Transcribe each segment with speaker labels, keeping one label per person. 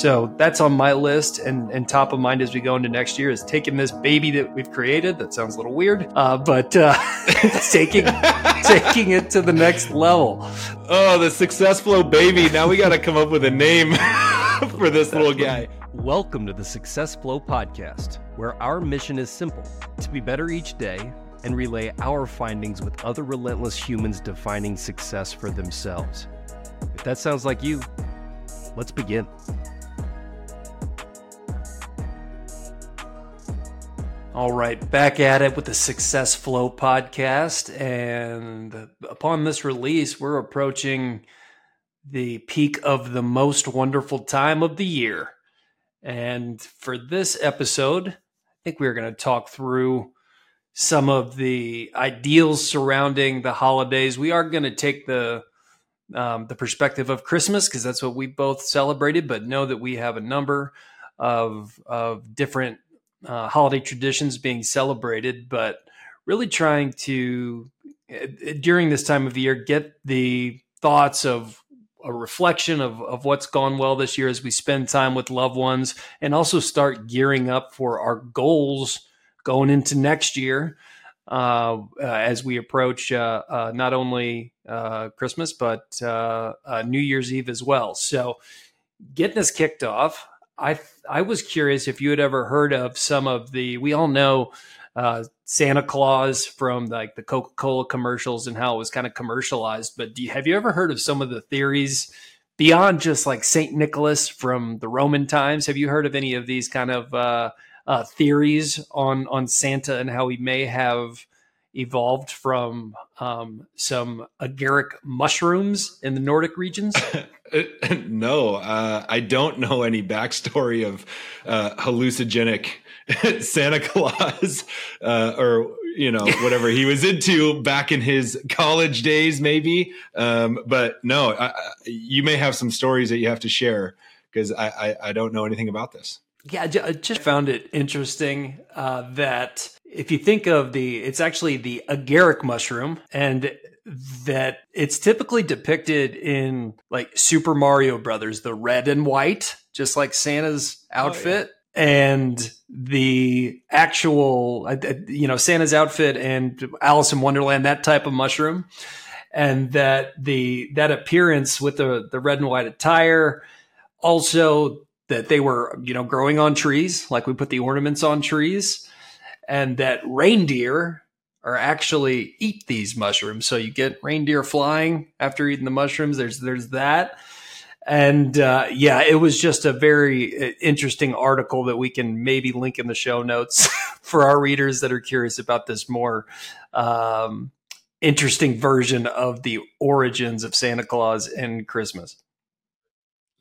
Speaker 1: So that's on my list and, and top of mind as we go into next year is taking this baby that we've created. That sounds a little weird, uh, but uh, taking taking it to the next level.
Speaker 2: Oh, the success flow baby! Now we got to come up with a name for this little guy.
Speaker 3: Welcome to the Success Flow podcast, where our mission is simple: to be better each day and relay our findings with other relentless humans defining success for themselves. If that sounds like you, let's begin.
Speaker 1: All right, back at it with the Success Flow podcast. And upon this release, we're approaching the peak of the most wonderful time of the year. And for this episode, I think we're going to talk through some of the ideals surrounding the holidays. We are going to take the um, the perspective of Christmas because that's what we both celebrated, but know that we have a number of of different uh, holiday traditions being celebrated, but really trying to uh, during this time of the year get the thoughts of a reflection of, of what's gone well this year as we spend time with loved ones and also start gearing up for our goals going into next year uh, uh, as we approach uh, uh not only uh, Christmas but New Year's Eve as well. So, getting us kicked off, I I was curious if you had ever heard of some of the. We all know uh, Santa Claus from like the Coca Cola commercials and how it was kind of commercialized. But you, have you ever heard of some of the theories beyond just like Saint Nicholas from the Roman times? Have you heard of any of these kind of uh, uh, theories on on Santa and how he may have evolved from um, some agaric mushrooms in the Nordic regions?
Speaker 2: no, uh, I don't know any backstory of uh, hallucinogenic Santa Claus uh, or you know whatever he was into back in his college days, maybe. Um, but no, I, you may have some stories that you have to share because I, I, I don't know anything about this.
Speaker 1: Yeah, I just found it interesting uh, that if you think of the, it's actually the agaric mushroom, and that it's typically depicted in like Super Mario Brothers, the red and white, just like Santa's outfit. Oh, yeah and the actual uh, uh, you know santa's outfit and alice in wonderland that type of mushroom and that the that appearance with the the red and white attire also that they were, you know, growing on trees, like we put the ornaments on trees, and that reindeer are actually eat these mushrooms. So you get reindeer flying after eating the mushrooms. There's there's that. And uh, yeah, it was just a very uh, interesting article that we can maybe link in the show notes for our readers that are curious about this more um, interesting version of the origins of Santa Claus and Christmas.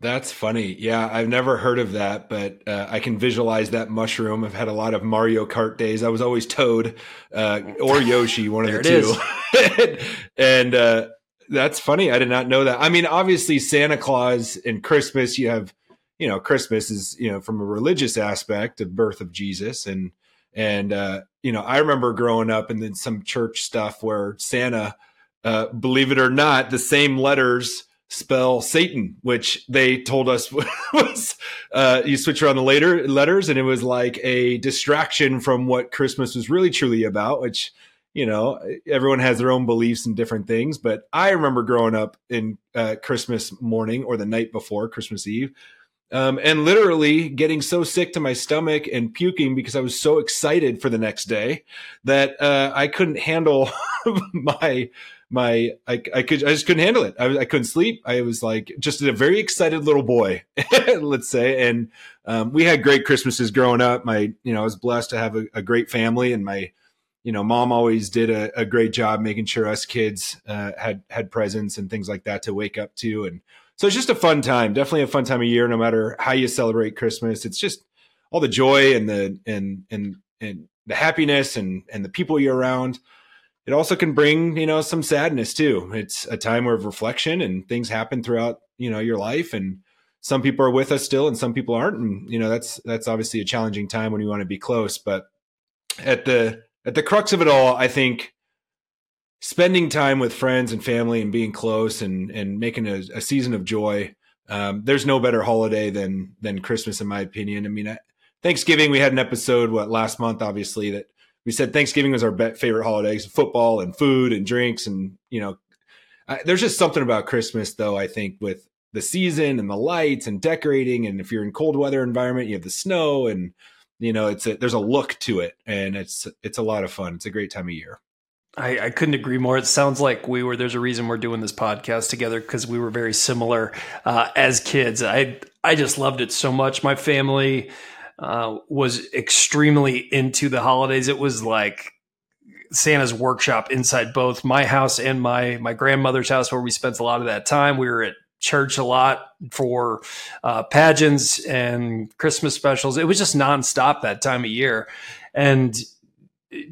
Speaker 2: That's funny. Yeah, I've never heard of that, but uh, I can visualize that mushroom. I've had a lot of Mario Kart days. I was always Toad uh, or Yoshi, one of the two. and uh, that's funny. I did not know that. I mean, obviously, Santa Claus and Christmas, you have, you know, Christmas is, you know, from a religious aspect, the birth of Jesus. And, and, uh, you know, I remember growing up and then some church stuff where Santa, uh, believe it or not, the same letters spell Satan, which they told us was uh, you switch around the later letters, and it was like a distraction from what Christmas was really truly about. Which you know everyone has their own beliefs and different things, but I remember growing up in uh, Christmas morning or the night before Christmas Eve. Um, and literally getting so sick to my stomach and puking because I was so excited for the next day that uh, I couldn't handle my my I, I could I just couldn't handle it. I, I couldn't sleep. I was like just a very excited little boy, let's say. And um, we had great Christmases growing up. My you know I was blessed to have a, a great family, and my you know mom always did a, a great job making sure us kids uh, had had presents and things like that to wake up to. And so it's just a fun time. Definitely a fun time of year. No matter how you celebrate Christmas, it's just all the joy and the and and and the happiness and and the people you're around it also can bring you know some sadness too. It's a time of reflection and things happen throughout you know your life and some people are with us still and some people aren't. And you know that's that's obviously a challenging time when you want to be close. But at the at the crux of it all i think spending time with friends and family and being close and and making a, a season of joy um, there's no better holiday than than Christmas, in my opinion. I mean, I, Thanksgiving, we had an episode what last month, obviously that we said Thanksgiving was our favorite holidays, football and food and drinks, and you know, I, there's just something about Christmas, though. I think with the season and the lights and decorating, and if you're in cold weather environment, you have the snow, and you know, it's a, there's a look to it, and it's it's a lot of fun. It's a great time of year.
Speaker 1: I, I, couldn't agree more. It sounds like we were. There's a reason we're doing this podcast together because we were very similar uh, as kids. I I just loved it so much. My family uh, was extremely into the holidays. It was like Santa's workshop inside both my house and my my grandmother's house, where we spent a lot of that time. We were at church a lot for uh, pageants and Christmas specials. It was just nonstop that time of year. And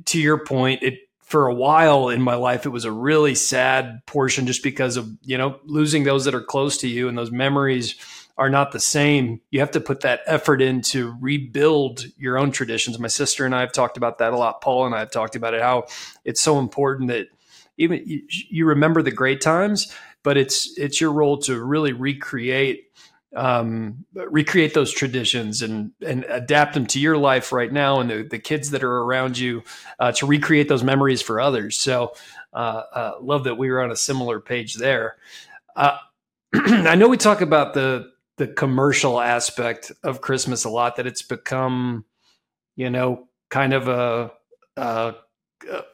Speaker 1: to your point, it for a while in my life, it was a really sad portion just because of, you know, losing those that are close to you and those memories are not the same. You have to put that effort in to rebuild your own traditions. My sister and I have talked about that a lot. Paula and I have talked about it, how it's so important that even you remember the great times, but it's, it's your role to really recreate um, recreate those traditions and and adapt them to your life right now and the, the kids that are around you uh, to recreate those memories for others. So, uh, uh, love that we were on a similar page there. Uh, I know we talk about the the commercial aspect of Christmas a lot. That it's become, you know, kind of a, a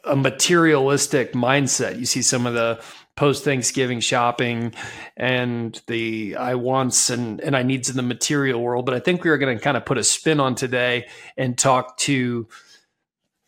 Speaker 1: a materialistic mindset. You see some of the post Thanksgiving shopping and the I wants and, and I needs in the material world. But I think we are going to kind of put a spin on today and talk to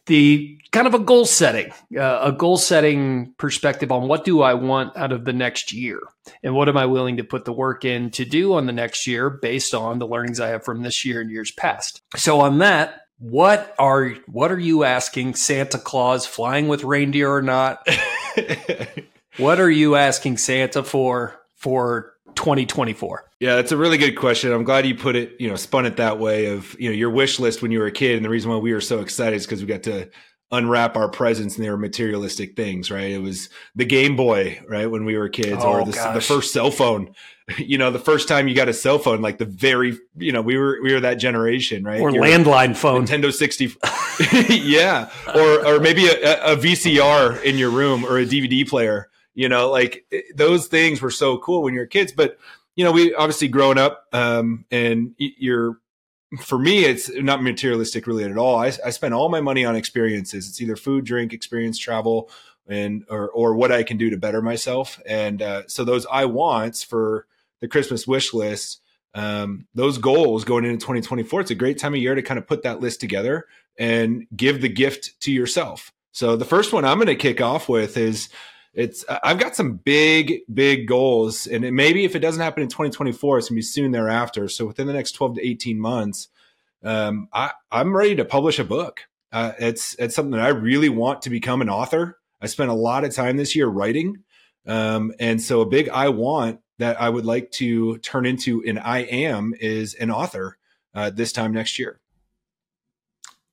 Speaker 1: the kind of a goal setting, uh, a goal setting perspective on what do I want out of the next year and what am I willing to put the work in to do on the next year based on the learnings I have from this year and years past. So on that, what are what are you asking Santa Claus flying with reindeer or not? What are you asking Santa for for 2024?
Speaker 2: Yeah, that's a really good question. I'm glad you put it, you know, spun it that way of, you know, your wish list when you were a kid. And the reason why we were so excited is because we got to unwrap our presents and they were materialistic things, right? It was the Game Boy, right, when we were kids, oh, or the, the, first cell phone. You know, the first time you got a cell phone, like the very, you know, we were we were that generation, right?
Speaker 1: Or landline phone,
Speaker 2: Nintendo sixty, yeah, or or maybe a, a VCR in your room or a DVD player you know like those things were so cool when you're kids but you know we obviously growing up um, and you're for me it's not materialistic really at all. I, I spend all my money on experiences. It's either food drink experience travel and or or what i can do to better myself. And uh, so those i wants for the christmas wish list um, those goals going into 2024 it's a great time of year to kind of put that list together and give the gift to yourself. So the first one i'm going to kick off with is it's I've got some big big goals, and maybe if it doesn't happen in 2024, it's gonna be soon thereafter. So within the next 12 to 18 months, um, I I'm ready to publish a book. Uh, it's it's something that I really want to become an author. I spent a lot of time this year writing, um, and so a big I want that I would like to turn into an I am is an author uh, this time next year.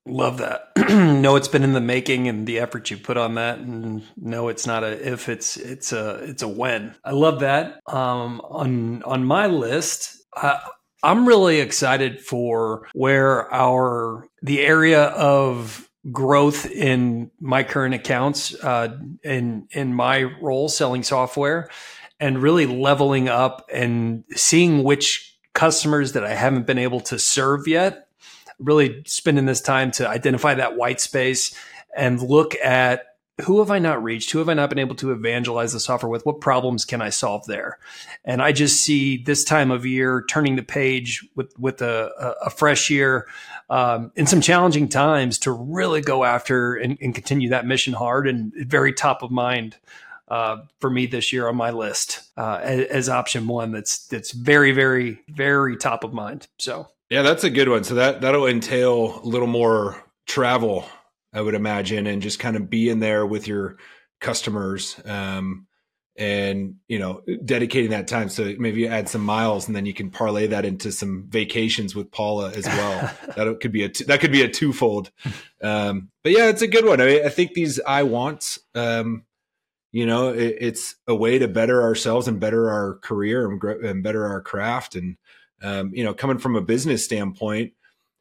Speaker 1: Love that. no, it's been in the making and the effort you put on that. And no, it's not a if, it's it's a it's a when. I love that. Um, on on my list, I, I'm really excited for where our the area of growth in my current accounts uh, in in my role selling software and really leveling up and seeing which customers that I haven't been able to serve yet really spending this time to identify that white space and look at who have I not reached? Who have I not been able to evangelize the software with? What problems can I solve there? And I just see this time of year turning the page with with a, a fresh year um, in some challenging times to really go after and, and, continue that mission hard and very top of mind uh, for me this year on my list uh, as, as option one. That's that's very very very top of mind. So
Speaker 2: yeah, that's a good one. So that that'll entail a little more travel, I would imagine, and just kind of being there with your customers. Um, and you know dedicating that time so maybe you add some miles and then you can parlay that into some vacations with paula as well that could be a that could be a twofold um, but yeah it's a good one I, mean, I think these i wants um, You know, it, it's a way to better ourselves and better our career and, and better our craft. And, um, you know, coming from a business standpoint,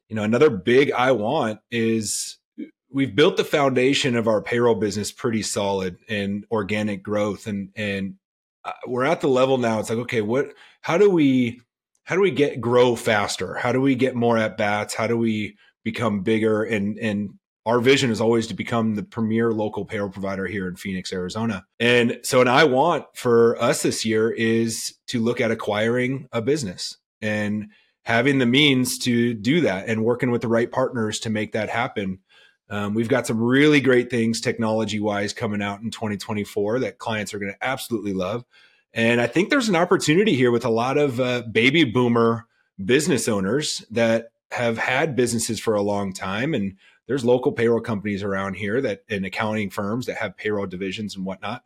Speaker 2: you know, another big I want is we've built the foundation of our payroll business pretty solid and organic growth. And, and uh, we're at the level now. It's like, okay, what, how do we, how do we get grow faster? How do we get more at bats? How do we become bigger and, and our vision is always to become the premier local payroll provider here in Phoenix, Arizona. And so, and I want for us this year is to look at acquiring a business and having the means to do that and working with the right partners to make that happen. Um, we've got some really great things technology wise coming out in 2024 that clients are going to absolutely love. And I think there's an opportunity here with a lot of uh, baby boomer business owners that have had businesses for a long time and there's local payroll companies around here that and accounting firms that have payroll divisions and whatnot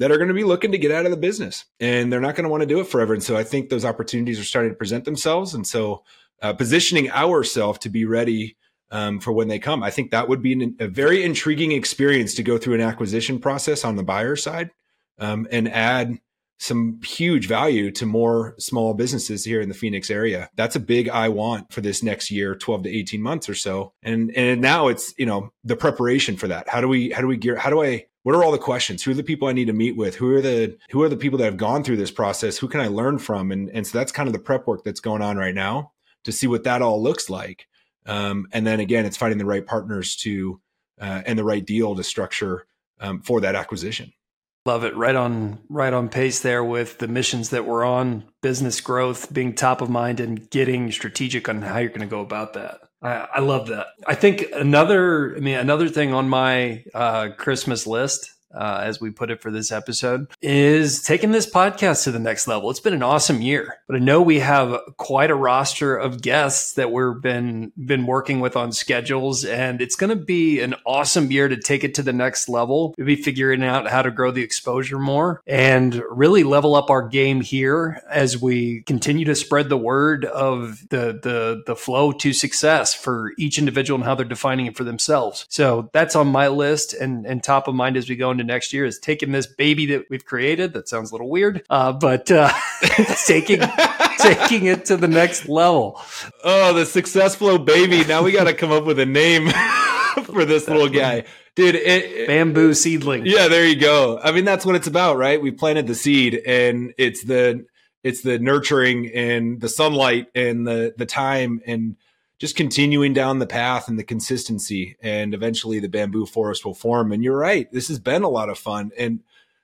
Speaker 2: that are going to be looking to get out of the business and they're not going to want to do it forever. And so I think those opportunities are starting to present themselves. And so uh, positioning ourselves to be ready um, for when they come, I think that would be an, a very intriguing experience to go through an acquisition process on the buyer side um, and add some huge value to more small businesses here in the Phoenix area. That's a big I want for this next year, 12 to 18 months or so. And and now it's, you know, the preparation for that. How do we how do we gear how do I what are all the questions? Who are the people I need to meet with? Who are the who are the people that have gone through this process? Who can I learn from? And and so that's kind of the prep work that's going on right now to see what that all looks like. Um, and then again, it's finding the right partners to uh, and the right deal to structure um, for that acquisition.
Speaker 1: Love it. Right on right on pace there with the missions that we're on, business growth being top of mind and getting strategic on how you're going to go about that. I, I, love that. I think another I mean another thing on my uh, Christmas list uh, as we put it for this episode, is taking this podcast to the next level. It's been an awesome year, but I know we have quite a roster of guests that we've been been working with on schedules, and it's going to be an awesome year to take it to the next level. We'll be figuring out how to grow the exposure more and really level up our game here as we continue to spread the word of the the the flow to success for each individual and how they're defining it for themselves. So that's on my list and and top of mind as we go into next year is taking this baby that we've created. That sounds a little weird, uh, but uh, taking taking it to the next level.
Speaker 2: Oh, the success flow baby! Now we got to come up with a name for this little guy. Dude, it,
Speaker 1: bamboo seedling.
Speaker 2: Yeah, there you go. I mean, that's what it's about, right? We planted the seed, and it's the it's the nurturing and the sunlight and the the time and just continuing down the path and the consistency and eventually the bamboo forest will form. And you're right this has been a lot of fun. And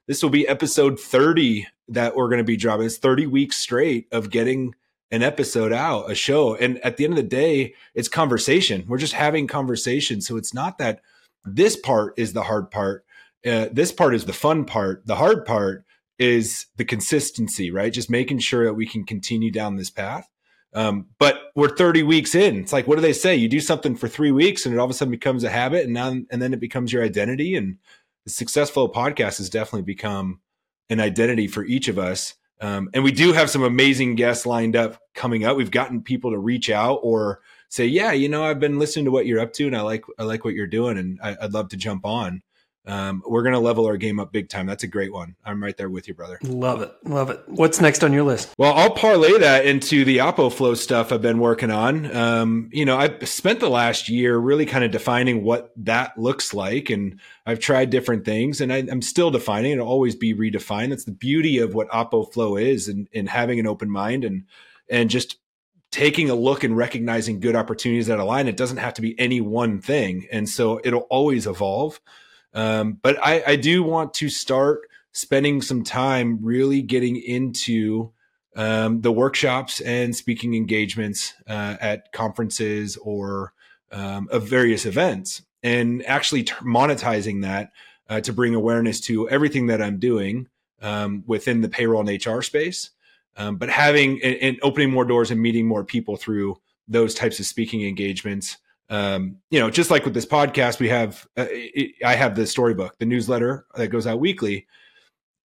Speaker 2: this will be episode 30 that we're going to be dropping. It's 30 weeks straight of getting an episode out a show. And at the end of the day it's conversation. We're just having conversation. So it's not that this part is the hard part. Uh, this part is the fun part. The hard part is the consistency right? Just making sure that we can continue down this path um, but we're 30 weeks in. It's like, what do they say? You do something for three weeks and it all of a sudden becomes a habit and now, and then it becomes your identity. And the Success Flow podcast has definitely become an identity for each of us. Um, and we do have some amazing guests lined up coming up. We've gotten people to reach out or say, yeah, you know, I've been listening to what you're up to and I like, I like what you're doing and I, would love to jump on um, we're going to level our game up big time. That's a great one. I'm right there with you, brother.
Speaker 1: Love it. Love it. What's next on your list?
Speaker 2: Well, I'll parlay that into the Oppo Flow stuff I've been working on. Um, you know, I've spent the last year really kind of defining what that looks like. And I've tried different things and I, am still defining. It'll always be redefined. That's the beauty of what Oppo Flow is and, and having an open mind and, and just taking a look and recognizing good opportunities that align. It doesn't have to be any one thing. And so it'll always evolve. Um, but I, I do want to start spending some time really getting into um, the workshops and speaking engagements uh, at conferences or um, of various events and actually t- monetizing that uh, to bring awareness to everything that I'm doing um, within the payroll and HR space. Um, but having and, and, opening more doors and meeting more people through those types of speaking engagements um, you know, just like with this podcast, we have, uh, I have the storybook, the newsletter that goes out weekly.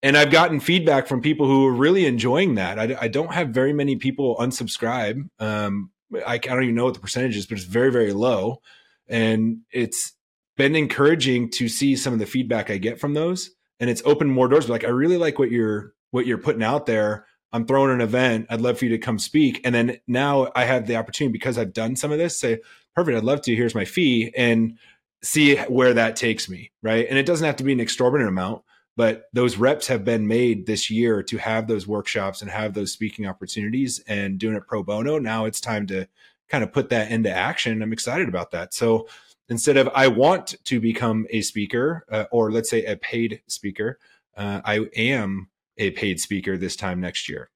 Speaker 2: And I've gotten feedback from people who are really enjoying that. I, I don't have very many people unsubscribe. Um, I, I don't even know what the percentage is, but it's very, very low. And it's been encouraging to see some of the feedback I get from those and it's opened more doors. Like I really like what you're what you're putting out there. I'm throwing an event. I'd love for you to come speak. And then now I have the opportunity because I've done some of this. Say, perfect. I'd love to. Here's my fee, and see where that takes me. Right. And it doesn't have to be an exorbitant amount, but those reps have been made this year to have those workshops and have those speaking opportunities and doing it pro bono. Now it's time to kind of put that into action. I'm excited about that. So instead of I want to become a speaker uh, or let's say a paid speaker, uh, I am a paid speaker this time next year.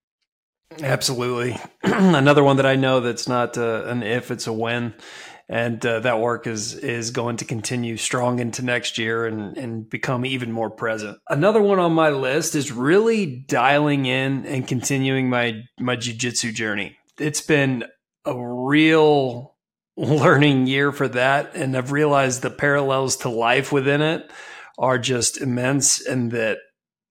Speaker 1: Absolutely. Another one that I know that's not uh, an if, it's a when. And uh, that work is is going to continue strong into next year and, and become even more present. Another one on my list is really dialing in and continuing my my jujitsu journey. It's been a real learning year for that, and I've realized the parallels to life within it are just immense, and that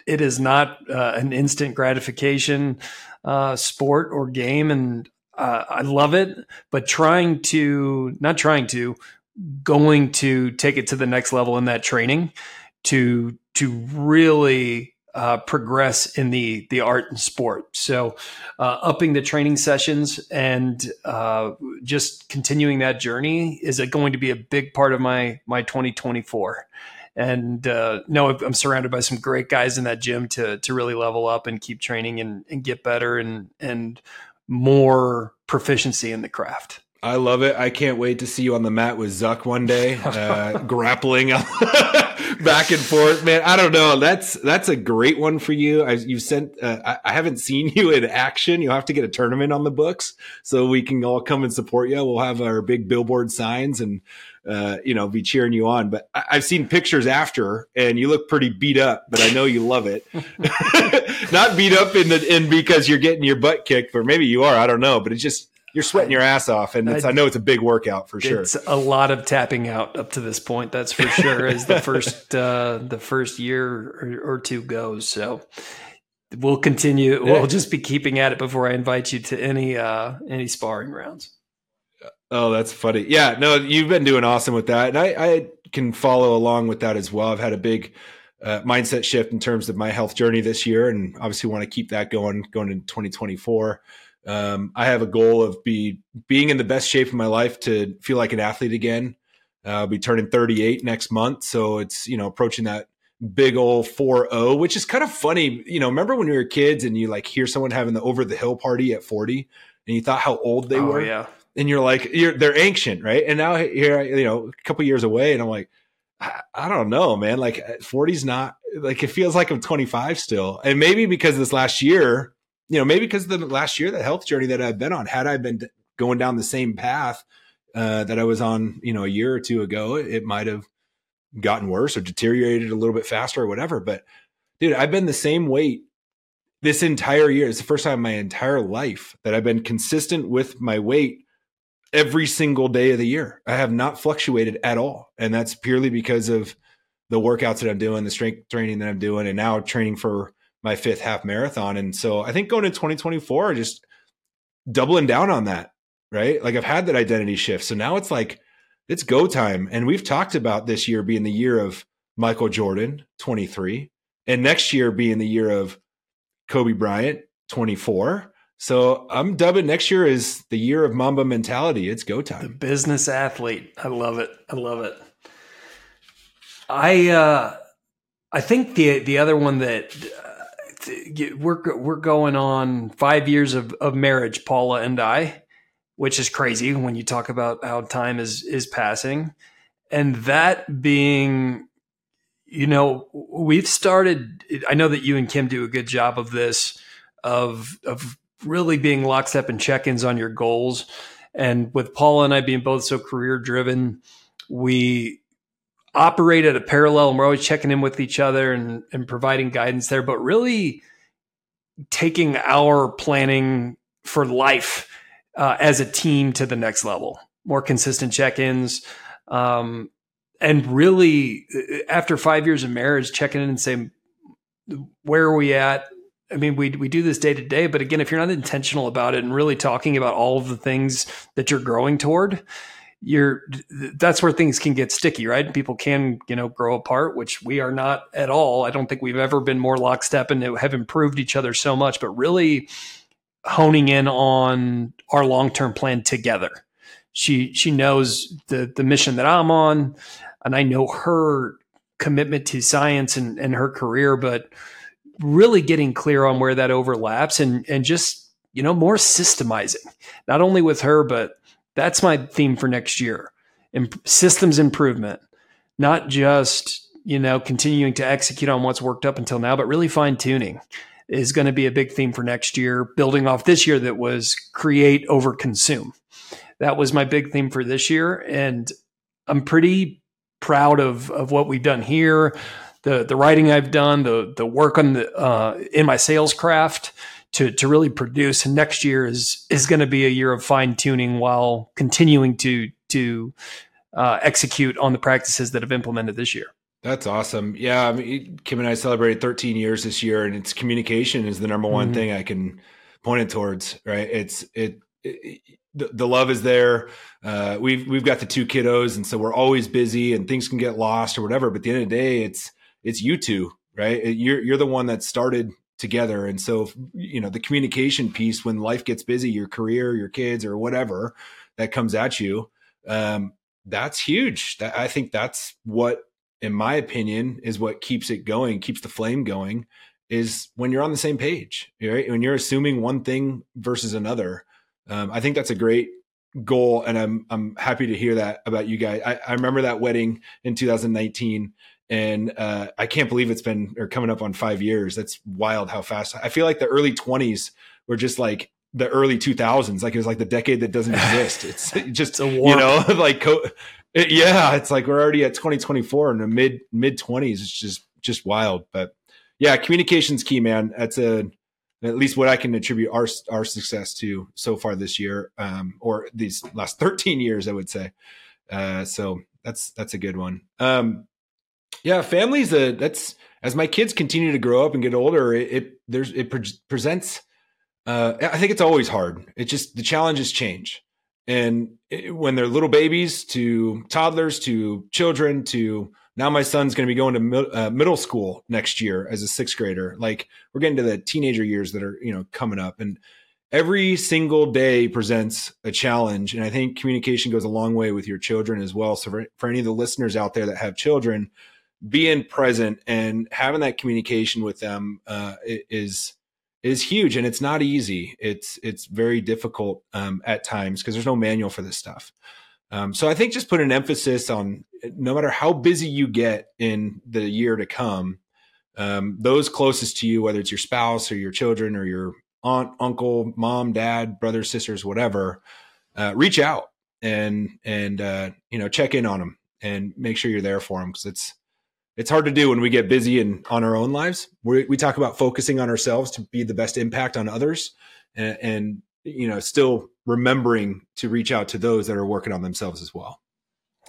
Speaker 1: it is not uh, an instant gratification uh, sport or game, and uh, I love it. But trying to, not trying to, going to take it to the next level in that training to to really uh, progress in the the art and sport. So, uh, upping the training sessions and uh, just continuing that journey is going to be a big part of my my 2024 and uh, no, I'm surrounded by some great guys in that gym to to really level up and keep training and, and get better and and more proficiency in the craft.
Speaker 2: I love it. I can't wait to see you on the mat with Zuck one day, uh, grappling back and forth. Man, I don't know. That's that's a great one for you. I, you sent. Uh, I, I, haven't seen you in action. You'll have to get a tournament on the books so we can all come and support you. We'll have our big billboard signs and uh, you know, be cheering you on. But I- have seen pictures after, and you look pretty beat up. But I know you love it. Not beat up in the in because you're getting your butt kicked, or maybe you are. I don't know. But it's just you're sweating your ass off, and I, I, know it's a big workout for sure.
Speaker 1: It's a lot of tapping out up to this point. That's for sure. as the first uh, the first year or, or two goes, so we'll continue. We'll just be keeping at it before I invite you to any uh, any sparring rounds.
Speaker 2: Oh, that's funny. Yeah, no, you've been doing awesome with that, and I, I can follow along with that as well. I've had a big uh, mindset shift in terms of my health journey this year, and obviously want to keep that going going into 2024. Um, I have a goal of be being in the best shape of my life to feel like an athlete again. Uh, I'll be turning 38 next month, so it's you know approaching that big old 4-0, which is kind of funny. You know, remember when we were kids and you like hear someone having the over the hill party at 40, and you thought how old they
Speaker 1: oh,
Speaker 2: were.
Speaker 1: Yeah
Speaker 2: and you're like you're they're ancient right? And now here you know a couple years away and i'm like I, don't know man. Like 40's not like it feels like i'm 25 still. And maybe because this last year you know maybe because the last year the health journey that i've been on had i been going down the same path uh, that i was on you know a year or two ago it might have gotten worse or deteriorated a little bit faster or whatever. But dude i've been the same weight this entire year. It's the first time in my entire life that i've been consistent with my weight every single day of the year. I have not fluctuated at all. And that's purely because of the workouts that I'm doing, the strength training that I'm doing, and now training for my fifth half marathon. And so I think going to 2024, just doubling down on that, right? Like I've had that identity shift. So now it's like, it's go time. And we've talked about this year being the year of Michael Jordan, 23, and next year being the year of Kobe Bryant, 24. So I'm dubbing next year is the year of Mamba mentality. It's go time.
Speaker 1: The business athlete. I love it. I love it. I uh, I think the the other one that uh, we're we're going on five years of, of marriage, Paula and I, which is crazy when you talk about how time is is passing, and that being, you know, we've started. I know that you and Kim do a good job of this of of really being lockstep and check-ins on your goals. And with Paula and I being both so career driven, we operate at a parallel and we're always checking in with each other and, and providing guidance there, but really taking our planning for life uh, as a team to the next level. More consistent check-ins, um, and really after five years of marriage, checking in and saying, "Where are we at? I mean, we we do this day to day, but again, if you're not intentional about it and really talking about all of the things that you're growing toward, you're that's where things can get sticky, right? People can, you know, grow apart, which we are not at all. I don't think we've ever been more lockstep and have improved each other so much, but really honing in on our long-term plan together. She she knows the the mission that I'm on, and I know her commitment to science and, and her career, but really getting clear on where that overlaps and and just, you know, more systemizing, not only with her, but that's my theme for next year. Imp- systems improvement, not just, you know, continuing to execute on what's worked up until now, but really fine tuning is going to be a big theme for next year, building off this year that was create over consume. That was my big theme for this year. And I'm pretty proud of, of what we've done here, the, the writing I've done, the, the work on the, uh, in my sales craft, to to really produce. And next year is is going to be a year of fine tuning while continuing to to uh, execute on the practices that have implemented this year.
Speaker 2: That's awesome. Yeah, I mean, Kim and I celebrated 13 years this year, and it's communication is the number one mm-hmm. thing I can point it towards. Right? It's it, it the, the, love is there. Uh, we've we've got the two kiddos, and so we're always busy, and things can get lost or whatever. But at the end of the day, it's it's you two, right? You're you're the one that started together. And so, you know, the communication piece when life gets busy, your career, your kids, or whatever that comes at you, um, that's huge. That, I think that's what, in my opinion, is what keeps it going, keeps the flame going. Is when you're on the same page, right? When you're assuming one thing versus another. Um, I think that's a great goal, and I'm I'm happy to hear that about you guys. I, I remember that wedding in 2019 and uh, I can't believe it's been or coming up on five years. That's wild how fast. I feel like the early twenties were just like the early two thousands. Like it was like the decade that doesn't exist. It's just it's you know like co- it, yeah, it's like we're already at twenty twenty four in the mid mid twenties. It's just just wild. But yeah, communication's key, man. That's a at least what I can attribute our our success to so far this year, um, or these last thirteen years, I would say. Uh, so that's that's a good one. Um, yeah, families. Uh, that's as my kids continue to grow up and get older. It, it there's it pre- presents. Uh, I think it's always hard. It's just the challenges change, and it, when they're little babies to toddlers to children to now my son's going to be going to uh, middle school next year as a sixth grader. Like we're getting to the teenager years that are you know coming up, and every single day presents a challenge. And I think communication goes a long way with your children as well. So for, for any of the listeners out there that have children being present and having that communication with them uh, is is huge and it's not easy. It's it's very difficult um, at times because there's no manual for this stuff. Um, so i think just put an emphasis on no matter how busy you get in the year to come um, those closest to you whether it's your spouse or your children or your aunt uncle mom dad brothers sisters whatever uh, reach out and and uh, you know check in on them and make sure you're there for them because it's it's hard to do when we get busy and on our own lives. we we talk about focusing on ourselves to be the best impact on others, and, and you know, still remembering to reach out to those that are working on themselves as well.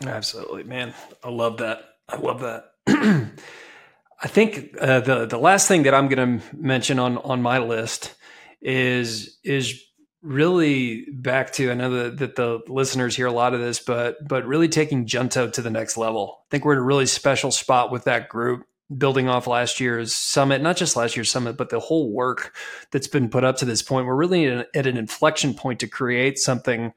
Speaker 1: Absolutely, man. I love that. I love that. I think uh, the the last thing that I'm going to mention on on my list is is really back to I know that, that the listeners hear a lot of this, but but really taking Junto to the next level. I think we're in a really special spot with that group building off last year's summit, not just last year's summit, but the whole work that's been put up to this point. We're really at an inflection point to create something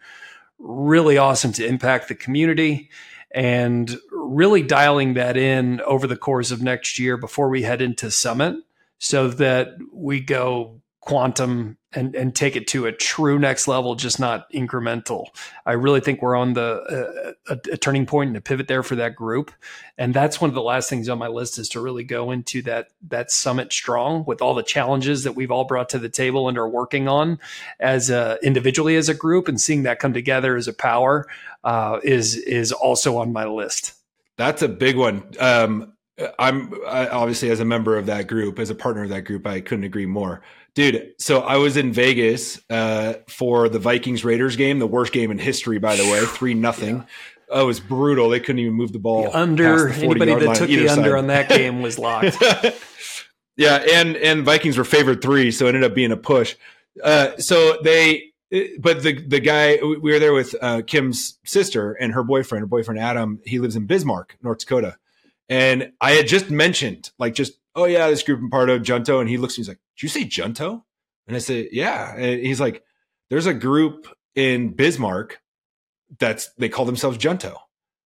Speaker 1: really awesome to impact the community and really dialing that in over the course of next year before we head into summit so that we go quantum and and take it to a true next level just not incremental. I really think we're on the uh, a, a, turning point and a pivot there for that group. And that's one of the last things on my list is to really go into that that summit strong with all the challenges that we've all brought to the table and are working on as a, individually as a group and seeing that come together as a power uh, is is also on my list.
Speaker 2: That's a big one. Um, I'm I, obviously as a member of that group, as a partner of that group, I couldn't agree more. Dude, so I was in Vegas uh, for the Vikings Raiders game, the worst game in history, by the way, three nothing. Oh, it was brutal. They couldn't even move the ball.
Speaker 1: The under the anybody that took the under on that game was locked.
Speaker 2: yeah, and and Vikings were favored three, so it ended up being a push. Uh, so they but the the guy we were there with uh, Kim's sister and her boyfriend. Her boyfriend Adam. He lives in Bismarck, North Dakota, and I had just mentioned like just oh yeah, this group part of Junto, and he looks. He's like, "Did you say Junto?" And I said, "Yeah." And he's like, "There's a group in Bismarck that's they call themselves Junto."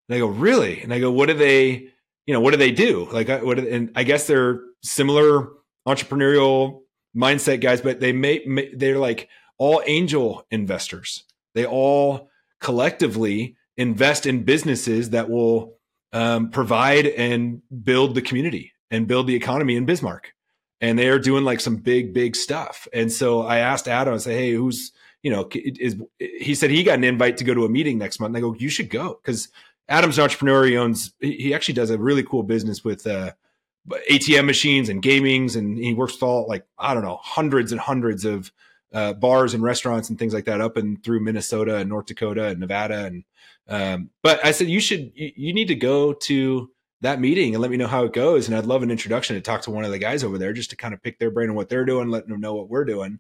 Speaker 2: And I go, "Really?" And I go, "What do they?" You know, what do they do? Like, what? And I guess they're similar entrepreneurial mindset guys, but they may they're like all angel investors. They all collectively invest in businesses that will um, provide and build the community and build the economy in Bismarck. And they are doing like some big, big stuff. And so I asked Adam, I say, Hey, who's, you know, is, he said he got an invite to go to a meeting next month. And I go, you should go. Cause Adam's an entrepreneur. He owns, he actually does a really cool business with, uh, ATM machines and gamings. And he works with all like, I don't know, hundreds and hundreds of, uh, bars and restaurants and things like that up and through Minnesota and North Dakota and Nevada. And, um, but I said, you should, you, you need to go to, that meeting and let me know how it goes. And I'd love an introduction to talk to one of the guys over there just to kind of pick their brain on what they're doing, letting them know what we're doing.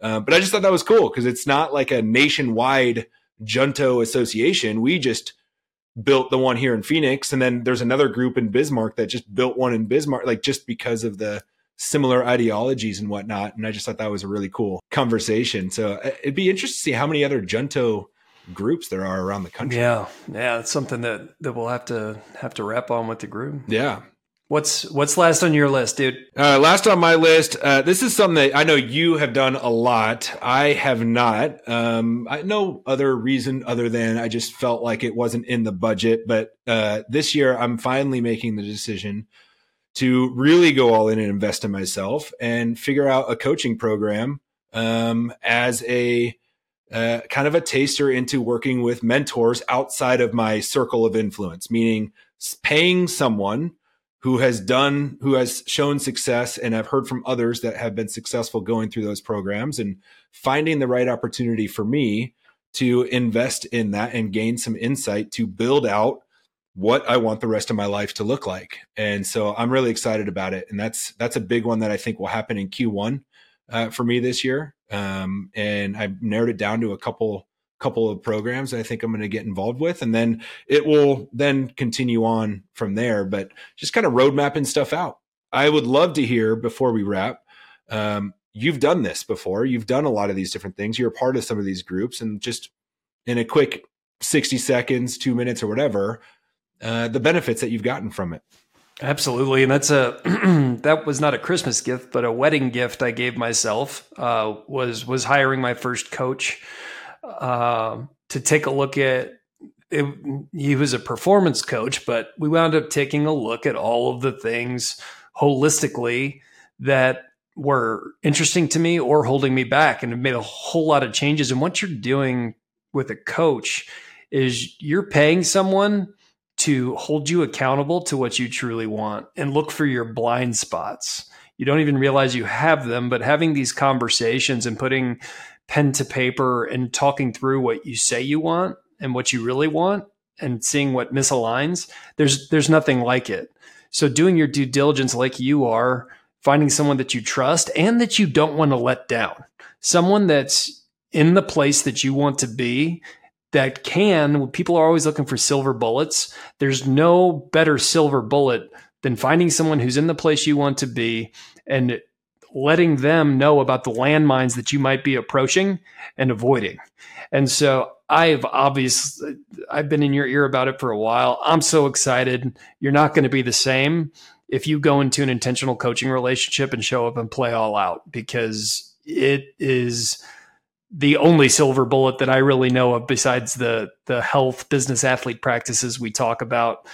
Speaker 2: Uh, but I just thought that was cool because it's not like a nationwide Junto association. We just built the one here in Phoenix. And then there's another group in Bismarck that just built one in Bismarck, like just because of the similar ideologies and whatnot. And I just thought that was a really cool conversation. So uh, it'd be interesting to see how many other Junto groups there are around the country.
Speaker 1: Yeah, yeah, it's something that that we'll have to have to wrap on with the group.
Speaker 2: Yeah.
Speaker 1: What's what's last on your list, dude?
Speaker 2: Uh, last on my list, uh, this is something that I know you have done a lot. I have not. Um, I no other reason other than I just felt like it wasn't in the budget. But uh, this year, I'm finally making the decision to really go all in and invest in myself and figure out a coaching program um, as a uh, kind of a taster into working with mentors outside of my circle of influence, meaning paying someone who has done, who has shown success, and I've heard from others that have been successful going through those programs and finding the right opportunity for me to invest in that and gain some insight to build out what I want the rest of my life to look like. And so I'm really excited about it. And that's that's a big one that I think will happen in Q1 uh, for me this year. Um, and I've narrowed it down to a couple couple of programs I think I'm going to get involved with, and then it will then continue on from there. But just kind of road mapping stuff out. I would love to hear before we wrap. Um, you've done this before. You've done a lot of these different things. You're a part of some of these groups, and just in a quick 60 seconds, two minutes, or whatever, uh, the benefits that you've gotten from it.
Speaker 1: Absolutely, and that's a that was not a Christmas gift, but a wedding gift I gave myself. Uh, was was hiring my first coach uh, to take a look at. It, he was a performance coach, but we wound up taking a look at all of the things holistically that were interesting to me or holding me back, and it made a whole lot of changes. And what you're doing with a coach is you're paying someone to hold you accountable to what you truly want and look for your blind spots. You don't even realize you have them, but having these conversations and putting pen to paper and talking through what you say you want and what you really want and seeing what misaligns, there's there's nothing like it. So doing your due diligence like you are, finding someone that you trust and that you don't want to let down. Someone that's in the place that you want to be that can, people are always looking for silver bullets. There's no better silver bullet than finding someone who's in the place you want to be and letting them know about the landmines that you might be approaching and avoiding. And so I've obviously I've been in your ear about it for a while. I'm so excited. You're not going to be the same if you go into an intentional coaching relationship and show up and play all out because it is the only silver bullet that I really know of besides the the health business athlete practices we talk about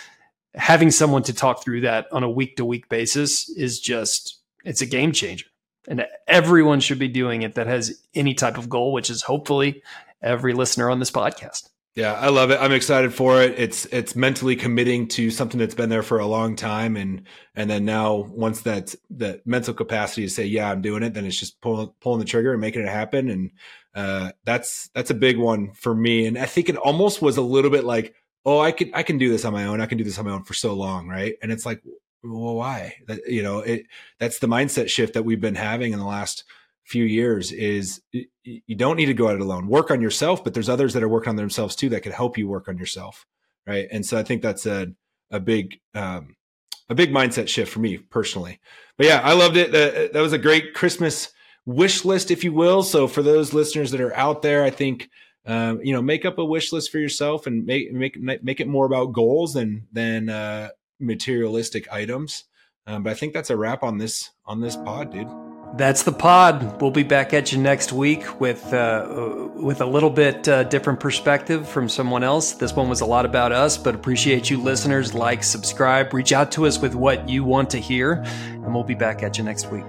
Speaker 1: having someone to talk through that on a week to week basis is just it's a game changer and everyone should be doing it that has any type of goal which is hopefully every listener on this podcast
Speaker 2: yeah, I love it. I'm excited for it. It's it's mentally committing to something that's been there for a long time, and and then now once that that mental capacity to say, yeah, I'm doing it, then it's just pulling pulling the trigger and making it happen. And uh, that's that's a big one for me. And I think it almost was a little bit like, oh, I can I can do this on my own. I can do this on my own for so long, right? And it's like, well, why? That you know, it that's the mindset shift that we've been having in the last few years is you don't need to go at it alone. Work on yourself, but there's others that are working on themselves too that could help you work on yourself, right? And so I think that's a a big um, a big mindset shift for me personally. But yeah, I loved it. Uh, that was a great Christmas wish list, if you will. So for those listeners that are out there, I think um, you know make up a wish list for yourself and make make make it more about goals than than uh, materialistic items. Um, but I think that's a wrap on this on this pod, dude.
Speaker 1: That's the pod. We'll be back at you next week with uh, with a little bit uh, different perspective from someone else. This one was a lot about us, but appreciate you listeners. Like, subscribe, reach out to us with what you want to hear, and we'll be back at you next week.